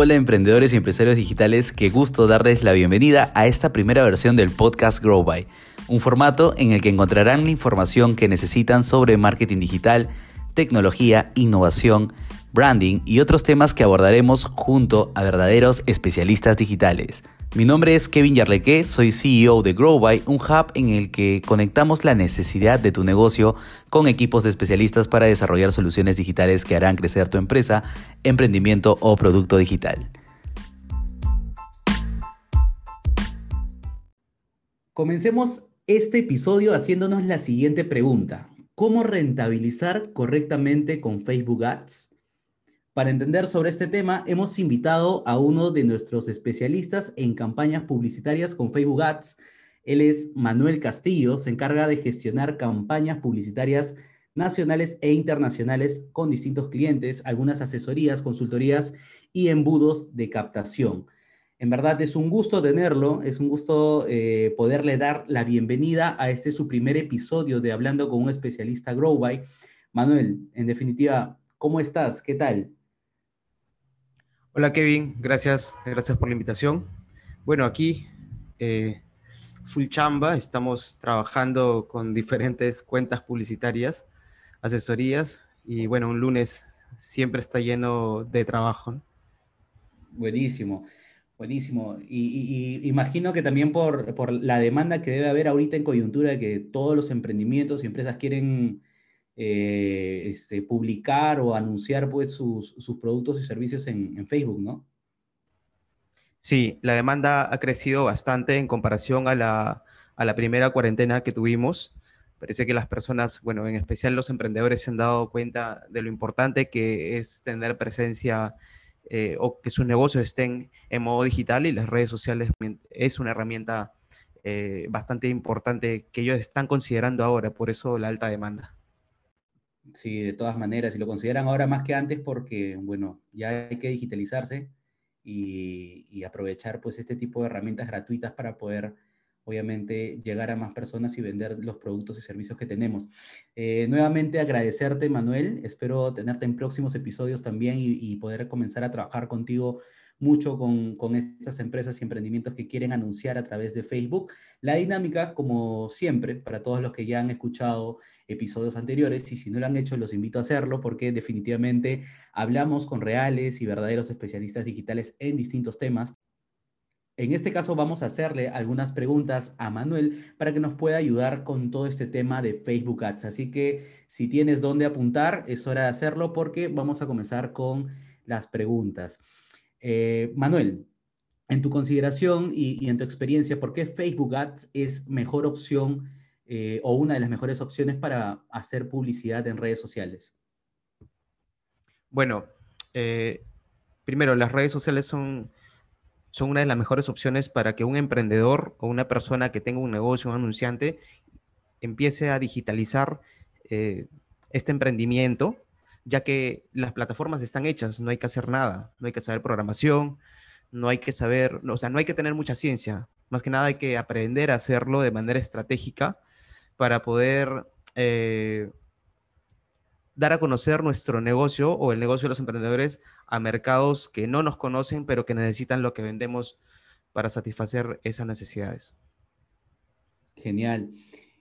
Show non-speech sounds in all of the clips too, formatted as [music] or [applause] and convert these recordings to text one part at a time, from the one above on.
Hola emprendedores y empresarios digitales, qué gusto darles la bienvenida a esta primera versión del podcast Grow By, un formato en el que encontrarán la información que necesitan sobre marketing digital, tecnología, innovación, branding y otros temas que abordaremos junto a verdaderos especialistas digitales. Mi nombre es Kevin Yarleque, soy CEO de GrowBy, un hub en el que conectamos la necesidad de tu negocio con equipos de especialistas para desarrollar soluciones digitales que harán crecer tu empresa, emprendimiento o producto digital. Comencemos este episodio haciéndonos la siguiente pregunta. ¿Cómo rentabilizar correctamente con Facebook Ads? Para entender sobre este tema, hemos invitado a uno de nuestros especialistas en campañas publicitarias con Facebook Ads. Él es Manuel Castillo, se encarga de gestionar campañas publicitarias nacionales e internacionales con distintos clientes, algunas asesorías, consultorías y embudos de captación. En verdad es un gusto tenerlo, es un gusto eh, poderle dar la bienvenida a este su primer episodio de Hablando con un especialista GrowBy. Manuel, en definitiva, ¿cómo estás? ¿Qué tal? Hola Kevin, gracias, gracias por la invitación. Bueno, aquí eh, full chamba, estamos trabajando con diferentes cuentas publicitarias, asesorías y bueno, un lunes siempre está lleno de trabajo. Buenísimo, buenísimo. Y, imagino que también por, por, la demanda que debe haber ahorita en coyuntura de que todos los emprendimientos y empresas quieren eh, este, publicar o anunciar pues, sus, productos y servicios en, Facebook, ¿no? Sí, la demanda ha crecido bastante en comparación a la, primera cuarentena que tuvimos. Parece que las personas, bueno, en especial los emprendedores se han dado cuenta de lo importante que es tener presencia eh, o que sus negocios estén en modo digital y las redes sociales es una herramienta eh, bastante importante que ellos están considerando ahora, por eso la alta demanda. Sí, de todas maneras, y lo consideran ahora más que antes porque, bueno, ya hay que digitalizarse y, aprovechar pues este tipo de herramientas gratuitas para poder, obviamente, llegar a más personas y vender los productos y servicios que tenemos. Eh, nuevamente agradecerte, Manuel. Espero tenerte en próximos episodios también y poder comenzar a trabajar contigo mucho con, con estas empresas y emprendimientos que quieren anunciar a través de Facebook. La dinámica, como siempre, para todos los que ya han escuchado episodios anteriores, y si no lo han hecho, los invito a hacerlo porque definitivamente hablamos con reales y verdaderos especialistas digitales en distintos temas. En este caso vamos a hacerle algunas preguntas a Manuel para que nos pueda ayudar con todo este tema de Facebook Ads. Así que si tienes dónde apuntar, es hora de hacerlo porque vamos a comenzar con las preguntas. Eh, Manuel, en tu consideración y, en tu experiencia, ¿por qué Facebook Ads es mejor opción eh, o una de las mejores opciones para hacer publicidad en redes sociales? Bueno, eh, primero, las redes sociales son, son una de las mejores opciones para que un emprendedor o una persona que tenga un negocio, un anunciante, empiece a digitalizar este emprendimiento ya que las plataformas están hechas, no hay que hacer nada, no hay que saber programación, no hay que saber, o sea, no hay que tener mucha ciencia, más que nada hay que aprender a hacerlo de manera estratégica para poder eh, dar a conocer nuestro negocio o el negocio de los emprendedores a mercados que no nos conocen, pero que necesitan lo que vendemos para satisfacer esas necesidades. Genial.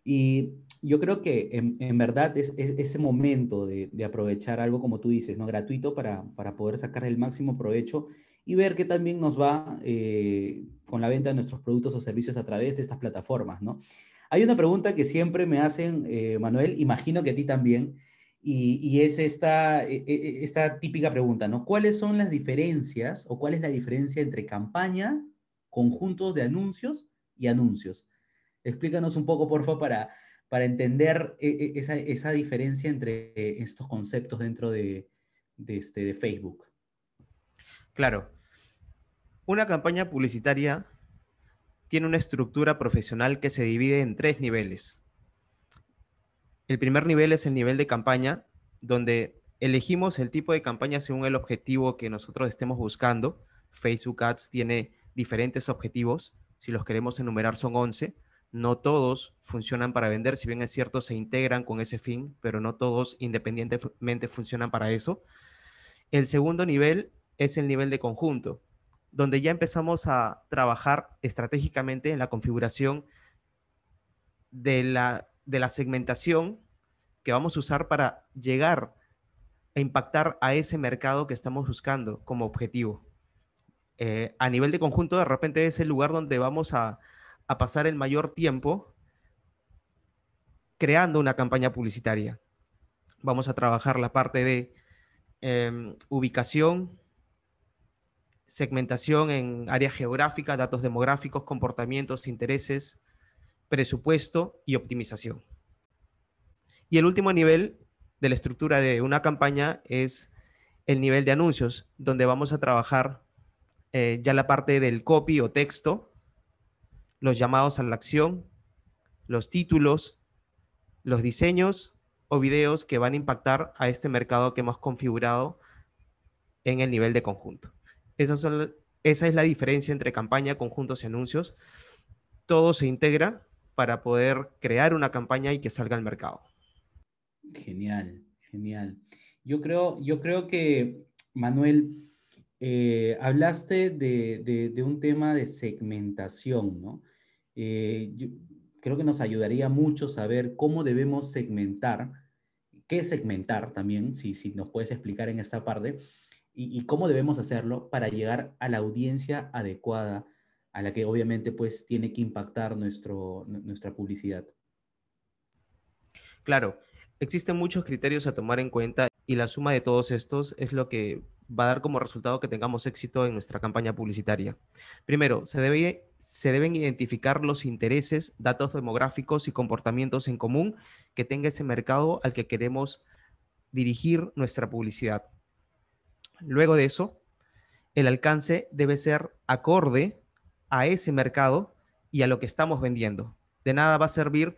Y yo creo que en, verdad es, ese momento de, aprovechar algo como tú dices, ¿no? Gratuito para, para poder sacar el máximo provecho y ver qué también nos va eh, con la venta de nuestros productos o servicios a través de estas plataformas, ¿no? Hay una pregunta que siempre me hacen, eh, Manuel, imagino que a ti también, y, y, es esta, e, e, esta típica pregunta, ¿no? ¿Cuáles son las diferencias o cuál es la diferencia entre campaña, conjuntos de anuncios y anuncios? Explícanos un poco, por favor, para, para entender e, e, esa, diferencia entre estos conceptos dentro de, este, de Facebook. Claro. Una campaña publicitaria tiene una estructura profesional que se divide en tres niveles. El primer nivel es el nivel de campaña, donde elegimos el tipo de campaña según el objetivo que nosotros estemos buscando. Facebook Ads tiene diferentes objetivos. Si los queremos enumerar son 11 no todos funcionan para vender, si bien es cierto, se integran con ese fin, pero no todos independientemente funcionan para eso. El segundo nivel es el nivel de conjunto, donde ya empezamos a trabajar estratégicamente en la configuración de la, de la segmentación que vamos a usar para llegar a impactar a ese mercado que estamos buscando como objetivo. Eh, a nivel de conjunto, de repente es el lugar donde vamos a, pasar el mayor tiempo creando una campaña publicitaria. Vamos a trabajar la parte de em, ubicación, segmentación en área geográfica, datos demográficos, comportamientos, intereses, presupuesto y optimización. Y el último nivel de la estructura de una campaña es el nivel de anuncios, donde vamos a trabajar eh, ya la parte del copy o texto, los llamados a la acción, los títulos, los diseños o videos que van a impactar a este mercado que hemos configurado en el nivel de conjunto. esa es la diferencia entre campaña, conjuntos y anuncios. Todo se integra para poder crear una campaña y que salga al mercado. Genial, genial. Yo creo, yo creo que, Manuel, eh, hablaste de, un tema de segmentación, ¿no? Eh, creo que nos ayudaría mucho saber cómo debemos segmentar, qué segmentar también, si, nos puedes explicar en esta parte, y, cómo debemos hacerlo para llegar a la audiencia adecuada, a la que obviamente pues tiene que impactar nuestro, nuestra publicidad. Claro, existen muchos criterios a tomar en cuenta y la suma de todos estos es lo que va a dar como resultado que tengamos éxito en nuestra campaña publicitaria. Primero, se, debe, se deben identificar los intereses, datos demográficos y comportamientos en común que tenga ese mercado al que queremos dirigir nuestra publicidad. Luego de eso, el alcance debe ser acorde a ese mercado y a lo que estamos vendiendo. De nada va a servir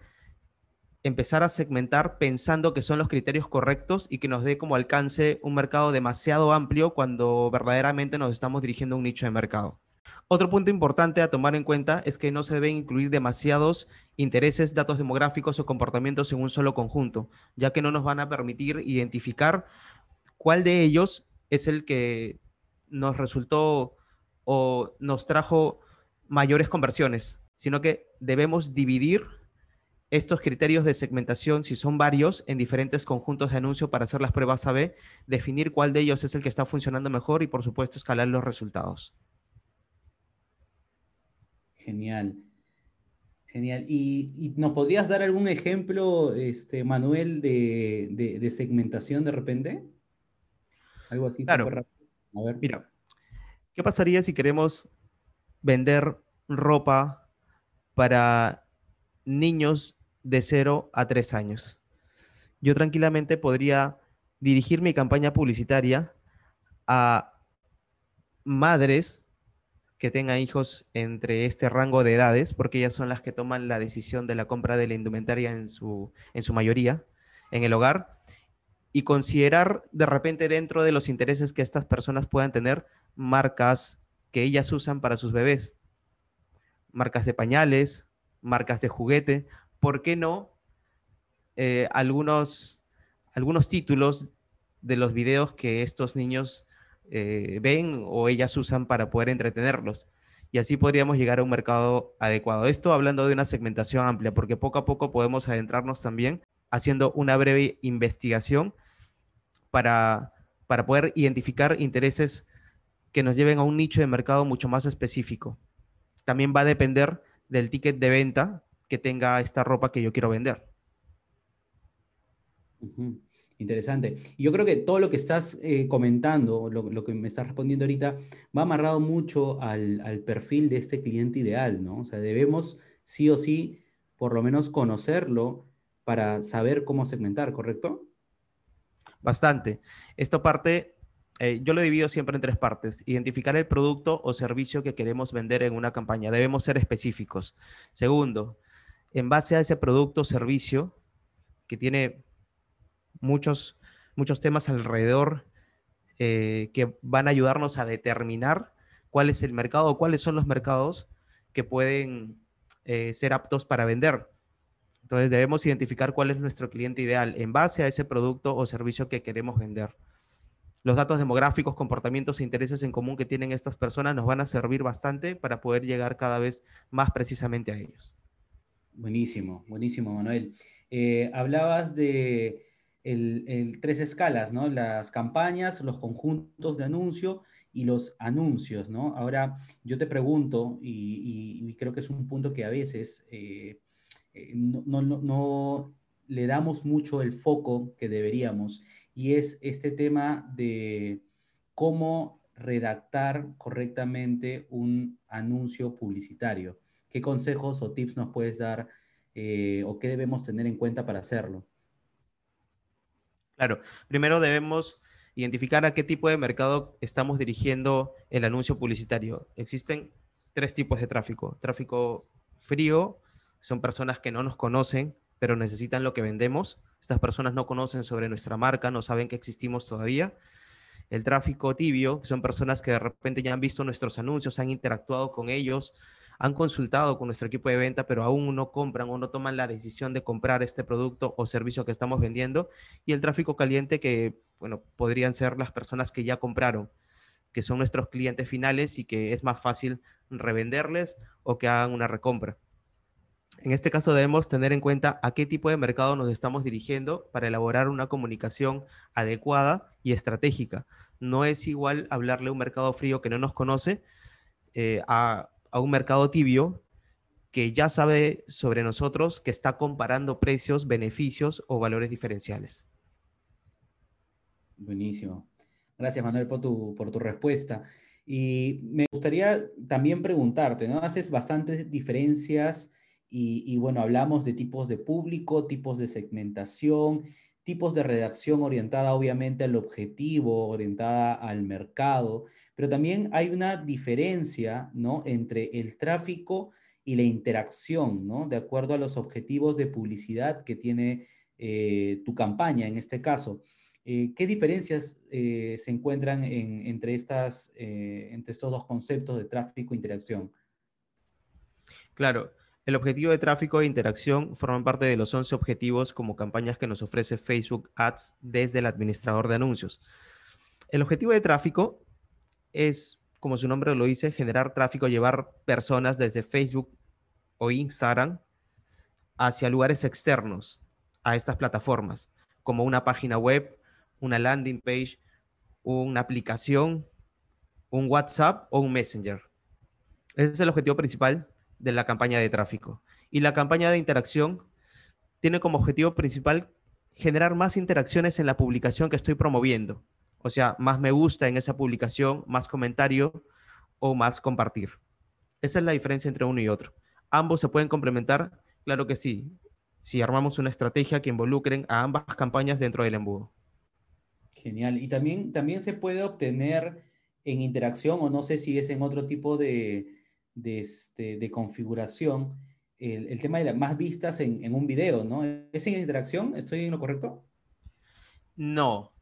empezar a segmentar pensando que son los criterios correctos y que nos dé como alcance un mercado demasiado amplio cuando verdaderamente nos estamos dirigiendo a un nicho de mercado. Otro punto importante a tomar en cuenta es que no se deben incluir demasiados intereses, datos demográficos o comportamientos en un solo conjunto, ya que no nos van a permitir identificar cuál de ellos es el que nos resultó o nos trajo mayores conversiones, sino que debemos dividir estos criterios de segmentación, si son varios, en diferentes conjuntos de anuncio para hacer las pruebas A-B, definir cuál de ellos es el que está funcionando mejor y, por supuesto, escalar los resultados. Genial. Genial. ¿Y, nos podrías dar algún ejemplo, este, Manuel, de, segmentación de repente? Algo así. Claro. A ver. Mira, ¿qué pasaría si queremos vender ropa para niños de 0 a 3 años. Yo tranquilamente podría dirigir mi campaña publicitaria a madres que tengan hijos entre este rango de edades, porque ellas son las que toman la decisión de la compra de la indumentaria en su, en su mayoría en el hogar, y considerar de repente dentro de los intereses que estas personas puedan tener marcas que ellas usan para sus bebés, marcas de pañales, marcas de juguete, ¿por qué no eh, algunos, algunos títulos de los videos que estos niños eh, ven o ellas usan para poder entretenerlos? Y así podríamos llegar a un mercado adecuado. Esto hablando de una segmentación amplia, porque poco a poco podemos adentrarnos también haciendo una breve investigación para, para poder identificar intereses que nos lleven a un nicho de mercado mucho más específico. También va a depender del ticket de venta que tenga esta ropa que yo quiero vender. Interesante. Y yo creo que todo lo que estás eh, comentando, lo, que me estás respondiendo ahorita, va amarrado mucho al, al, perfil de este cliente ideal, ¿no? O sea, debemos sí o sí, por lo menos conocerlo para saber cómo segmentar, ¿correcto? Bastante. Esto parte eh, yo lo divido siempre en tres partes. Identificar el producto o servicio que queremos vender en una campaña. Debemos ser específicos. Segundo, en base a ese producto o servicio que tiene muchos, muchos temas alrededor eh, que van a ayudarnos a determinar cuál es el mercado o cuáles son los mercados que pueden eh, ser aptos para vender. Entonces debemos identificar cuál es nuestro cliente ideal en base a ese producto o servicio que queremos vender. los datos demográficos, comportamientos e intereses en común que tienen estas personas nos van a servir bastante para poder llegar cada vez más precisamente a ellos. Buenísimo, buenísimo, Manuel. Eh, hablabas de tres escalas, ¿no? Las campañas, los conjuntos de anuncio y los anuncios, ¿no? Ahora, yo te pregunto, y, creo que es un punto que a veces eh, eh, no, le damos mucho el foco que deberíamos, y es este tema de cómo redactar correctamente un anuncio publicitario. ¿Qué consejos o tips nos puedes dar eh, o qué debemos tener en cuenta para hacerlo? Claro, primero debemos identificar a qué tipo de mercado estamos dirigiendo el anuncio publicitario. Existen tres tipos de tráfico. Tráfico frío, son personas que no nos conocen, pero necesitan lo que vendemos. Estas personas no conocen sobre nuestra marca, no saben que existimos todavía. El tráfico tibio, son personas que de repente ya han visto nuestros anuncios, han interactuado con ellos, han consultado con nuestro equipo de venta, pero aún no compran o no toman la decisión de comprar este producto o servicio que estamos vendiendo. Y el tráfico caliente, que, bueno, podrían ser las personas que ya compraron, que son nuestros clientes finales y que es más fácil revenderles o que hagan una recompra. En este caso debemos tener en cuenta a qué tipo de mercado nos estamos dirigiendo para elaborar una comunicación adecuada y estratégica. No es igual hablarle a un mercado frío que no nos conoce eh, a a un mercado tibio que ya sabe sobre nosotros, que está comparando precios, beneficios o valores diferenciales. Buenísimo. Gracias, Manuel, por tu, por tu respuesta. Y me gustaría también preguntarte, ¿no? Haces bastantes diferencias y, y, bueno, hablamos de tipos de público, tipos de segmentación, tipos de redacción orientada obviamente al objetivo, orientada al mercado, pero también hay una diferencia, ¿no? Entre el tráfico y la interacción, ¿no? De acuerdo a los objetivos de publicidad que tiene eh, tu campaña en este caso. Eh, ¿Qué diferencias eh, se encuentran entre, estas, entre estos dos conceptos de tráfico e interacción? Claro, el objetivo de tráfico e interacción forman parte de los 11 objetivos como campañas que nos ofrece Facebook Ads desde el administrador de anuncios. El objetivo de tráfico es, como su nombre lo dice, generar tráfico, llevar personas desde Facebook o Instagram hacia lugares externos a estas plataformas, como una página web, una landing page, una aplicación, un WhatsApp o un Messenger. Ese es el objetivo principal de la campaña de tráfico. Y la campaña de interacción tiene como objetivo principal generar más interacciones en la publicación que estoy promoviendo. O sea, más me gusta en esa publicación, más comentario o más compartir. Esa es la diferencia entre uno y otro. ¿Ambos se pueden complementar? Claro que sí. Si armamos una estrategia que involucren a ambas campañas dentro del embudo. Genial. Y también, también se puede obtener en interacción, o no sé si es en otro tipo de, este, de configuración, el, tema de las más vistas en, en un video, ¿no? ¿Es en interacción? ¿Estoy en lo correcto? No,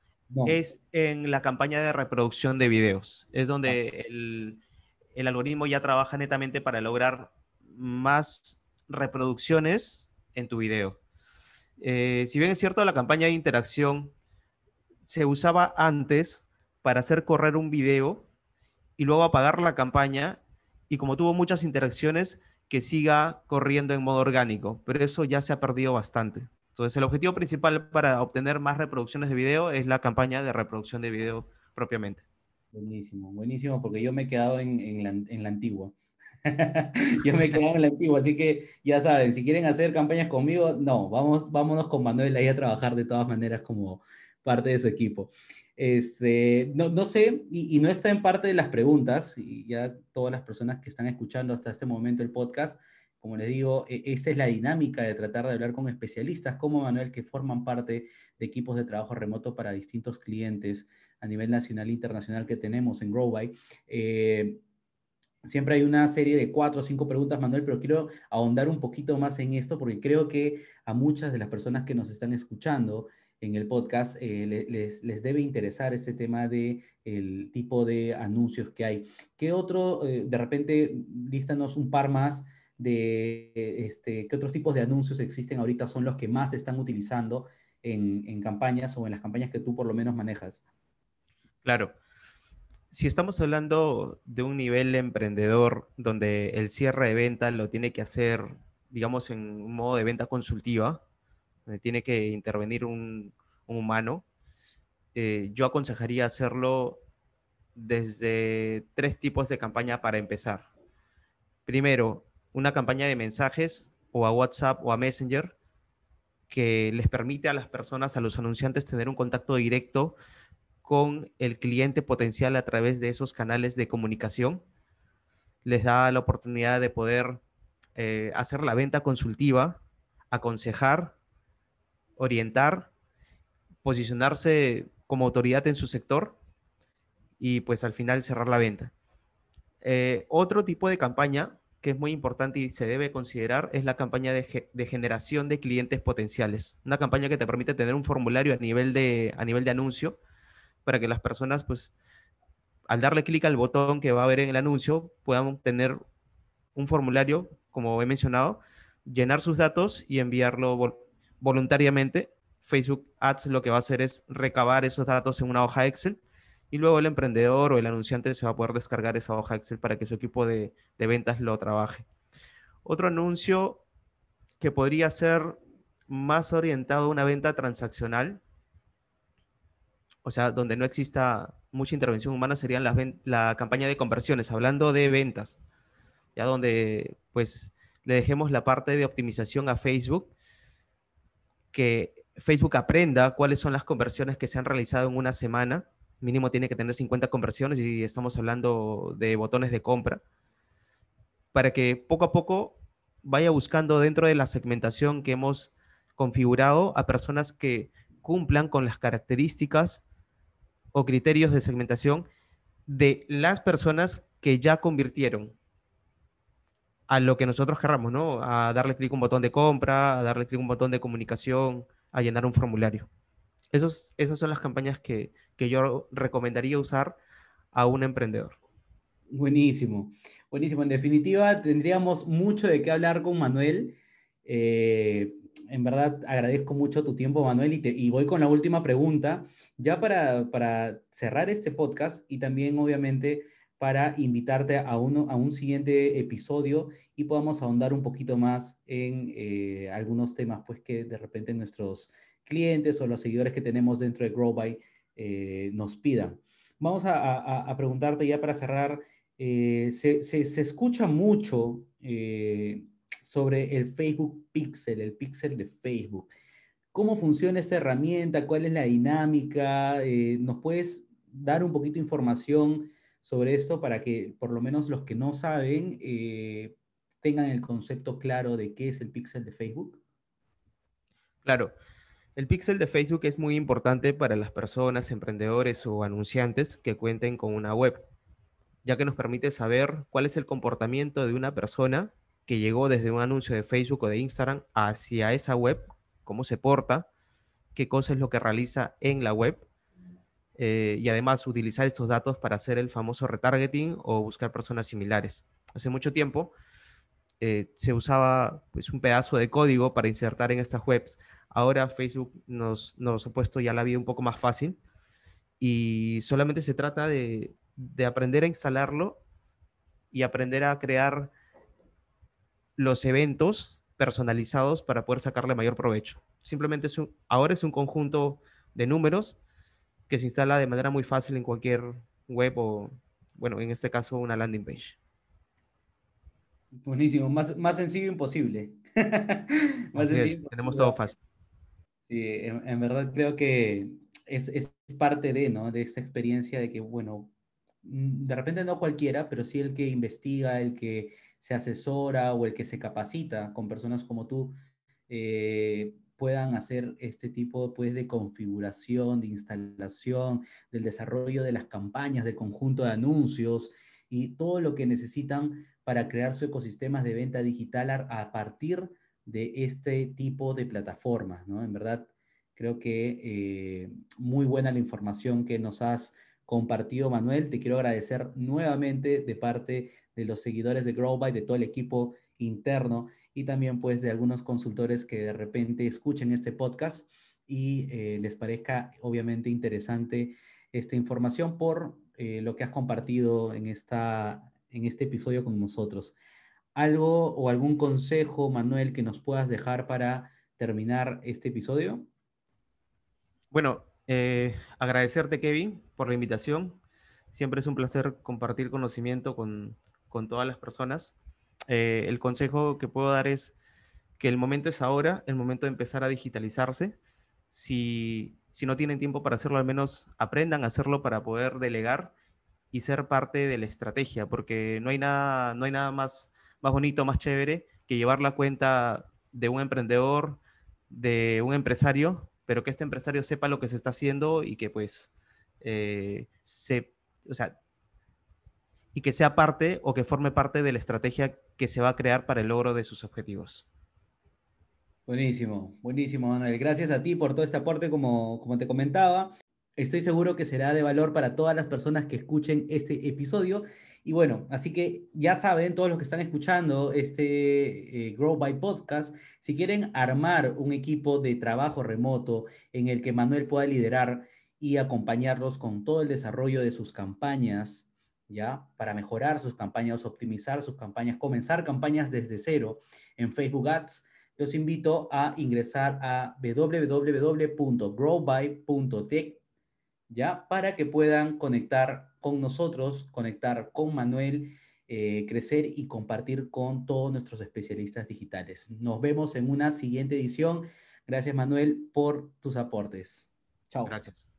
es en la campaña de reproducción de videos. Es donde el, algoritmo ya trabaja netamente para lograr más reproducciones en tu video. Eh, si bien es cierto, la campaña de interacción se usaba antes para hacer correr un video y luego apagar la campaña y como tuvo muchas interacciones, que siga corriendo en modo orgánico, pero eso ya se ha perdido bastante. Entonces, el objetivo principal para obtener más reproducciones de video es la campaña de reproducción de video propiamente. Buenísimo, buenísimo, porque yo me he quedado en, la, antigua. [laughs] yo me he quedado en la antigua, así que ya saben, si quieren hacer campañas conmigo, no, vamos, vámonos con Manuel ahí a trabajar de todas maneras como parte de su equipo. Este, no, no sé, y, y, no está en parte de las preguntas, y ya todas las personas que están escuchando hasta este momento el podcast, como les digo, e, esa es la dinámica de tratar de hablar con especialistas como Manuel que forman parte de equipos de trabajo remoto para distintos clientes a nivel nacional e internacional que tenemos en GrowBy. Eh, siempre hay una serie de cuatro o cinco preguntas, Manuel, pero quiero ahondar un poquito más en esto porque creo que a muchas de las personas que nos están escuchando en el podcast eh, les, les, debe interesar este tema de el tipo de anuncios que hay. ¿Qué otro, eh, de repente, lístanos un par más de este, qué otros tipos de anuncios existen ahorita son los que más se están utilizando en, campañas o en las campañas que tú por lo menos manejas. Claro. Si estamos hablando de un nivel emprendedor donde el cierre de venta lo tiene que hacer, digamos, en un modo de venta consultiva, donde tiene que intervenir un, humano, eh, yo aconsejaría hacerlo desde tres tipos de campaña para empezar. Primero, una campaña de mensajes o a WhatsApp o a Messenger que les permite a las personas, a los anunciantes, tener un contacto directo con el cliente potencial a través de esos canales de comunicación. Les da la oportunidad de poder eh, hacer la venta consultiva, aconsejar, orientar, posicionarse como autoridad en su sector y pues al final cerrar la venta. Eh, otro tipo de campaña que es muy importante y se debe considerar es la campaña de, generación de clientes potenciales. Una campaña que te permite tener un formulario a nivel de, a nivel de anuncio para que las personas, pues, al darle clic al botón que va a ver en el anuncio, puedan tener un formulario, como he mencionado, llenar sus datos y enviarlo voluntariamente. Facebook Ads lo que va a hacer es recabar esos datos en una hoja Excel y luego el emprendedor o el anunciante se va a poder descargar esa hoja Excel para que su equipo de, ventas lo trabaje. Otro anuncio que podría ser más orientado a una venta transaccional, o sea, donde no exista mucha intervención humana, serían la campaña de conversiones, hablando de ventas, ya donde pues le dejemos la parte de optimización a Facebook, que Facebook aprenda cuáles son las conversiones que se han realizado en una semana mínimo tiene que tener 50 conversiones y estamos hablando de botones de compra, para que poco a poco vaya buscando dentro de la segmentación que hemos configurado a personas que cumplan con las características o criterios de segmentación de las personas que ya convirtieron a lo que nosotros querramos, ¿no? A darle clic a un botón de compra, a darle clic a un botón de comunicación, a llenar un formulario esas son las campañas que, yo recomendaría usar a un emprendedor. Buenísimo, buenísimo. En definitiva, tendríamos mucho de qué hablar con Manuel. Eh, en verdad, agradezco mucho tu tiempo, Manuel, y, voy con la última pregunta, ya para, para, cerrar este podcast y también, obviamente, para invitarte a, uno, a un siguiente episodio y podamos ahondar un poquito más en eh, algunos temas, pues que de repente nuestros clientes o los seguidores que tenemos dentro de GrowBy eh, nos pidan. Vamos a, preguntarte ya para cerrar, eh, se, escucha mucho eh, sobre el Facebook Pixel, el Pixel de Facebook. ¿Cómo funciona esta herramienta? ¿Cuál es la dinámica? ¿Nos puedes dar un poquito de información sobre esto para que por lo menos los que no saben tengan el concepto claro de qué es el Pixel de Facebook? Claro. El pixel de Facebook es muy importante para las personas, emprendedores o anunciantes que cuenten con una web, ya que nos permite saber cuál es el comportamiento de una persona que llegó desde un anuncio de Facebook o de Instagram hacia esa web, cómo se porta, qué cosa es lo que realiza en la web eh, y además utilizar estos datos para hacer el famoso retargeting o buscar personas similares. Hace mucho tiempo eh, se usaba pues, un pedazo de código para insertar en estas webs Ahora Facebook nos, ha puesto ya la vida un poco más fácil y solamente se trata de, aprender a instalarlo y aprender a crear los eventos personalizados para poder sacarle mayor provecho. Simplemente es ahora es un conjunto de números que se instala de manera muy fácil en cualquier web o, bueno, en este caso una landing page. Buenísimo, más, más sencillo imposible. [laughs] más tenemos todo fácil. Sí, en, verdad creo que es, parte de, ¿no? De esta experiencia de que, bueno, mm, de repente no cualquiera, pero sí el que investiga, el que se asesora o el que se capacita con personas como tú, eh, puedan hacer este tipo pues, de configuración, de instalación, del desarrollo de las campañas, del conjunto de anuncios y todo lo que necesitan para crear su ecosistema de venta digital a, partir de de este tipo de plataformas, ¿no? En verdad, creo que eh, muy buena la información que nos has compartido, Manuel. Te quiero agradecer nuevamente de parte de los seguidores de Growby, de todo el equipo interno y también pues de algunos consultores que de repente escuchen este podcast y eh, les parezca obviamente interesante esta información por eh, lo que has compartido en, esta, en este episodio con nosotros. ¿Algo o algún consejo, Manuel, que nos puedas dejar para terminar este episodio? Bueno, eh, agradecerte, Kevin, por la invitación. Siempre es un placer compartir conocimiento con, con todas las personas. Eh, el consejo que puedo dar es que el momento es ahora, el momento de empezar a digitalizarse. Si, si no tienen tiempo para hacerlo, al menos aprendan a hacerlo para poder delegar y ser parte de la estrategia, porque no hay nada, no hay nada más, más bonito, más chévere que llevar la cuenta de un emprendedor, de un empresario, pero que este empresario sepa lo que se está haciendo y que pues eh, se, o sea, y que sea parte o que forme parte de la estrategia que se va a crear para el logro de sus objetivos. Buenísimo, buenísimo, Manuel. Gracias a ti por todo este aporte, como, como te comentaba. Estoy seguro que será de valor para todas las personas que escuchen este episodio. Y bueno, así que ya saben, todos los que están escuchando este eh, Grow by Podcast, si quieren armar un equipo de trabajo remoto en el que Manuel pueda liderar y acompañarlos con todo el desarrollo de sus campañas ¿ya? Para mejorar sus campañas, optimizar sus campañas, comenzar campañas desde cero en Facebook Ads, los invito a ingresar a www.growby.tech, ¿ya? Para que puedan conectar con nosotros, conectar con Manuel, eh, crecer y compartir con todos nuestros especialistas digitales. Nos vemos en una siguiente edición. Gracias, Manuel, por tus aportes. Chao. Gracias.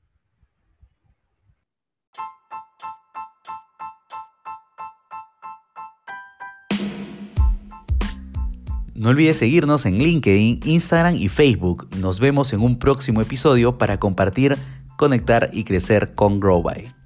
No olvides seguirnos en LinkedIn, Instagram y Facebook. Nos vemos en un próximo episodio para compartir, conectar y crecer con GrowBy.